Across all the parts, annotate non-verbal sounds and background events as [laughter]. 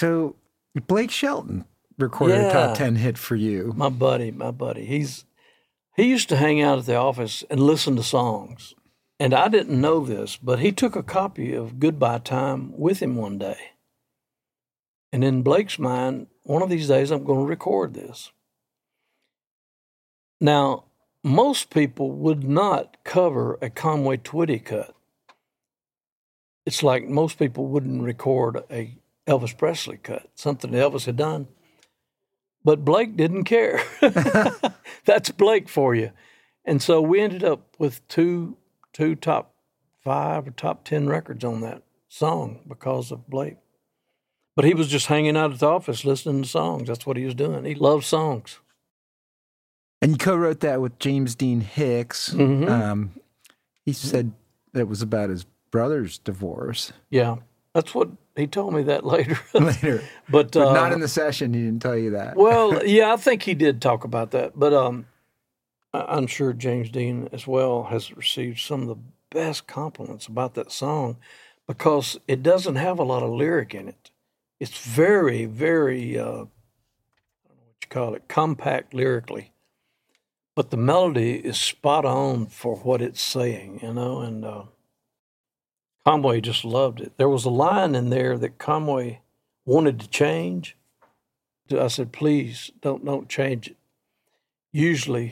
So, Blake Shelton recorded a top 10 hit for you. My buddy, my buddy. He's he used to hang out at the office and listen to songs. And I didn't know this, but he took a copy of Goodbye Time with him one day. And in Blake's mind, one of these days I'm going to record this. Now, most people would not cover a Conway Twitty cut. It's like most people wouldn't record a Elvis Presley cut, something Elvis had done. But Blake didn't care. [laughs] That's Blake for you. And so we ended up with two two top five or top ten records on that song because of Blake. But he was just hanging out at the office listening to songs. That's what he was doing. He loved songs. And you co wrote that with James Dean Hicks. Mhm. Um, he said that was about his brother's divorce Yeah. That's what he told me that [laughs] later. later. but But uh, not in the session. He didn't tell you that. well, [laughs] yeah, I think he did talk about that, but um, I'm sure James Dean as well has received some of the best compliments about that song because it doesn't have a lot of lyric in it. It's very, very, uh, I don't know what you call it, compact lyrically, but the melody is spot on for what it's saying, you know, and uh, Conway just loved it. There was a line in there that Conway wanted to change. I said, please don't don't change it. Usually,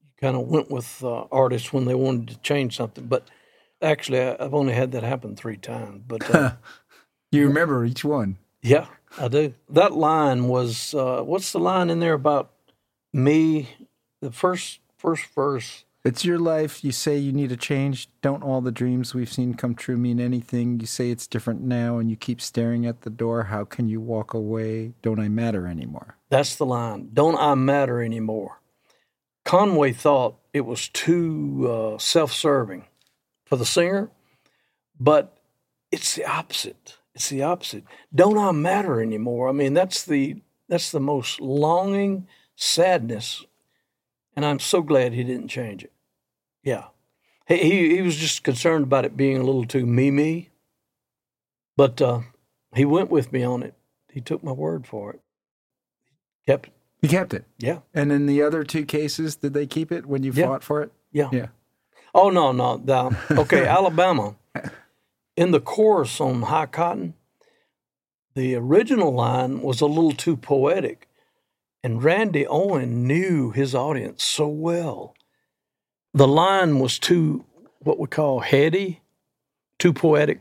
you kind of went with uh, artists when they wanted to change something, but actually, I, I've only had that happen three times. But uh, [laughs] you remember each one. yeah, I do. That line was uh, what's the line in there about me? The first first verse. It's your life. You say you need a change. Don't all the dreams we've seen come true mean anything? You say it's different now and you keep staring at the door. How can you walk away? Don't I matter anymore? That's the line. Don't I matter anymore? Conway thought it was too uh, self serving for the singer, but it's the opposite. It's the opposite. Don't I matter anymore? I mean, that's the that's the most longing sadness, and I'm so glad he didn't change it. Yeah, he he, was just concerned about it being a little too me me, but uh, he went with me on it. He took my word for it. Kept. He kept it. Yeah. And in the other two cases, did they keep it when you Yeah. fought for it? Yeah. Yeah. Oh no, no. The, [laughs] okay, Alabama. [laughs] In the chorus on High Cotton, the original line was a little too poetic, and Randy Owen knew his audience so well. The line was too what we call heady, too poetic.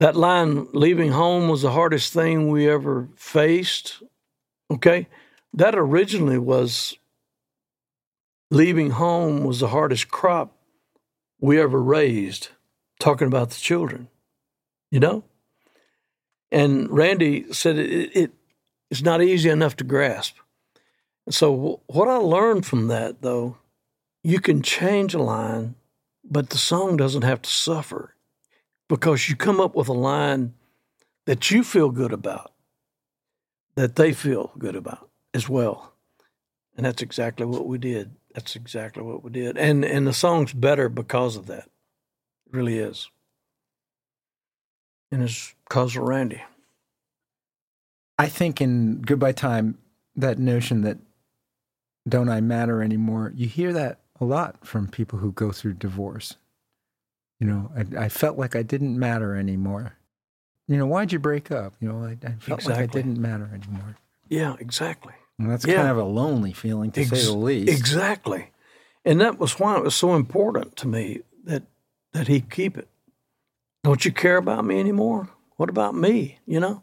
That line, "Leaving home was the hardest thing we ever faced." Okay, that originally was leaving home was the hardest crop we ever raised, talking about the children, you know? And Randy said it, it it's not easy enough to grasp. And so what I learned from that though, you can change a line, but the song doesn't have to suffer because you come up with a line that you feel good about, that they feel good about as well. And that's exactly what we did. That's exactly what we did. And and the song's better because of that. It really is. And it's because of Randy. I think in Goodbye Time, that notion that don't I matter anymore, you hear that a lot from people who go through divorce. You know, I, I felt like I didn't matter anymore. You know, why'd you break up? You know, I, I felt like I didn't matter anymore. Yeah, exactly. And that's Yeah. kind of a lonely feeling, to say the least. Exactly. And that was why it was so important to me that that he keep it. Don't you care about me anymore? What about me? You know?